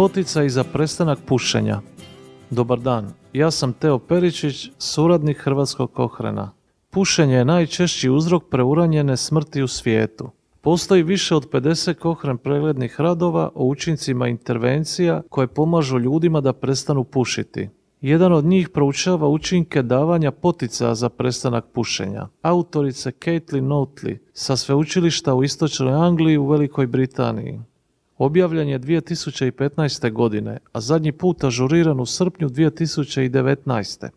Poticaj za prestanak pušenja. Dobar dan, ja sam Teo Peričić, suradnik Hrvatskog kohrena. Pušenje je najčešći uzrok preuranjene smrti u svijetu. Postoji više od 50 kohren preglednih radova o učincima intervencija koje pomažu ljudima da prestanu pušiti. Jedan od njih proučava učinke davanja potica za prestanak pušenja. Autorice Caitlin Notley sa sveučilišta u Istočnoj Angliji u Velikoj Britaniji. Objavljen je 2015. godine, a zadnji put ažuriran u srpnju 2019.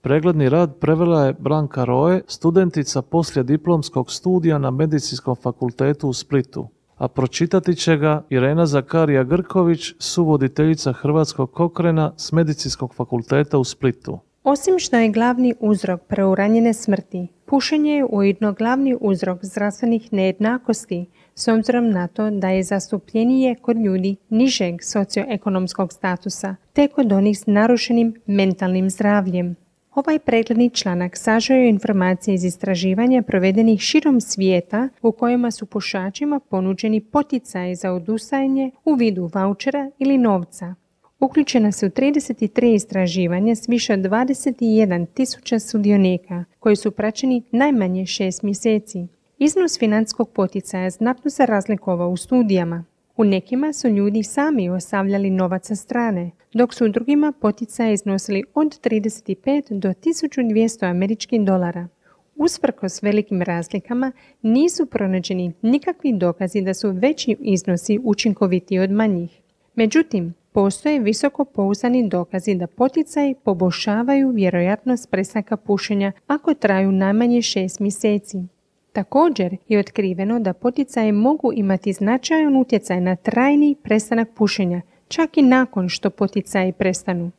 Pregledni rad prevela je Branka Roe, studentica poslije diplomskog studija na Medicinskom fakultetu u Splitu a pročitati će ga Irena Zakarija Grković, suvoditeljica Hrvatskog kokrena s Medicinskog fakulteta u Splitu. Osim što je glavni uzrok preuranjene smrti, pušenje je ujedno glavni uzrok zdravstvenih nejednakosti, s obzirom na to da je zastupljenije kod ljudi nižeg socioekonomskog statusa, te kod onih s narušenim mentalnim zdravljem. Ovaj pregledni članak sažao informacije iz istraživanja provedenih širom svijeta u kojima su pušačima ponuđeni poticaji za odustajanje u vidu vouchera ili novca. Uključena su 33 istraživanja s više od 21 tisuća sudionika koji su praćeni najmanje 6 mjeseci. Iznos financijskog poticaja znatno se razlikovao u studijama. U nekima su ljudi sami ostavljali novac sa strane, dok su u drugima poticaje iznosili od 35 do 1200 američkih dolara. Usprkos velikim razlikama nisu pronađeni nikakvi dokazi da su veći iznosi učinkoviti od manjih. Međutim, postoje visoko pouzdani dokazi da poticaji poboljšavaju vjerojatnost prestanka pušenja ako traju najmanje 6 mjeseci. Također je otkriveno da poticaje mogu imati značajan utjecaj na trajni prestanak pušenja, čak i nakon što poticaji prestanu.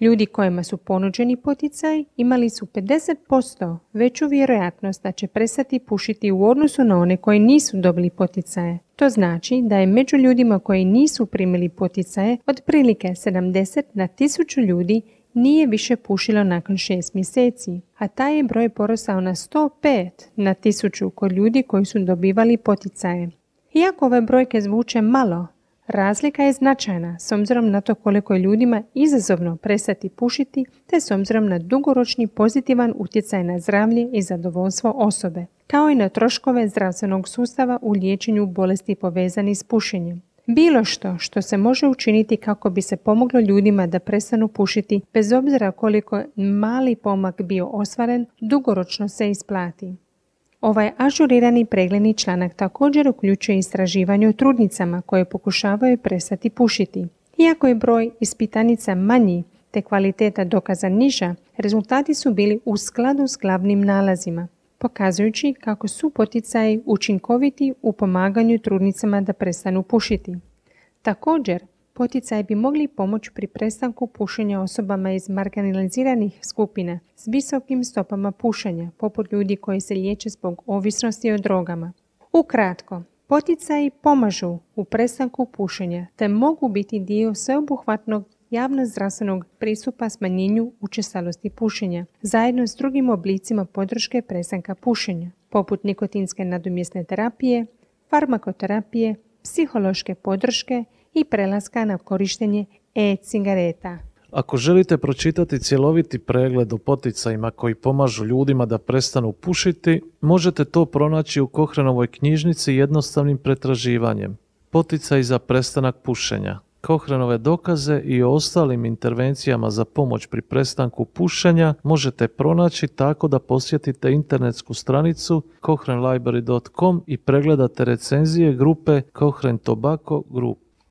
Ljudi kojima su ponuđeni poticaji imali su 50% veću vjerojatnost da će prestati pušiti u odnosu na one koji nisu dobili poticaje. To znači da je među ljudima koji nisu primili poticaje otprilike 70 na 1000 ljudi nije više pušilo nakon šest mjeseci, a taj je broj porastao na 105 na tisuću kod ljudi koji su dobivali poticaje. Iako ove brojke zvuče malo, razlika je značajna s obzirom na to koliko je ljudima izazovno prestati pušiti te s obzirom na dugoročni pozitivan utjecaj na zdravlje i zadovoljstvo osobe, kao i na troškove zdravstvenog sustava u liječenju bolesti povezani s pušenjem. Bilo što što se može učiniti kako bi se pomoglo ljudima da prestanu pušiti, bez obzira koliko mali pomak bio ostvaren, dugoročno se isplati. Ovaj ažurirani pregledni članak također uključuje istraživanje o trudnicama koje pokušavaju prestati pušiti. Iako je broj ispitanica manji te kvaliteta dokaza niža, rezultati su bili u skladu s glavnim nalazima pokazujući kako su poticaji učinkoviti u pomaganju trudnicama da prestanu pušiti. Također, poticaji bi mogli pomoći pri prestanku pušenja osobama iz marginaliziranih skupina s visokim stopama pušenja, poput ljudi koji se liječe zbog ovisnosti o drogama. Ukratko, poticaji pomažu u prestanku pušenja te mogu biti dio sveobuhvatnog javno-zdravstvenog pristupa smanjenju učestalosti pušenja, zajedno s drugim oblicima podrške prestanka pušenja, poput nikotinske nadomjesne terapije, farmakoterapije, psihološke podrške i prelaska na korištenje e-cigareta. Ako želite pročitati cjeloviti pregled o poticajima koji pomažu ljudima da prestanu pušiti, možete to pronaći u Kohrenovoj knjižnici jednostavnim pretraživanjem. Poticaj za prestanak pušenja. Kohranove dokaze i ostalim intervencijama za pomoć pri prestanku pušenja možete pronaći tako da posjetite internetsku stranicu kohranlibrary.com i pregledate recenzije grupe Kohran Tobacco Group.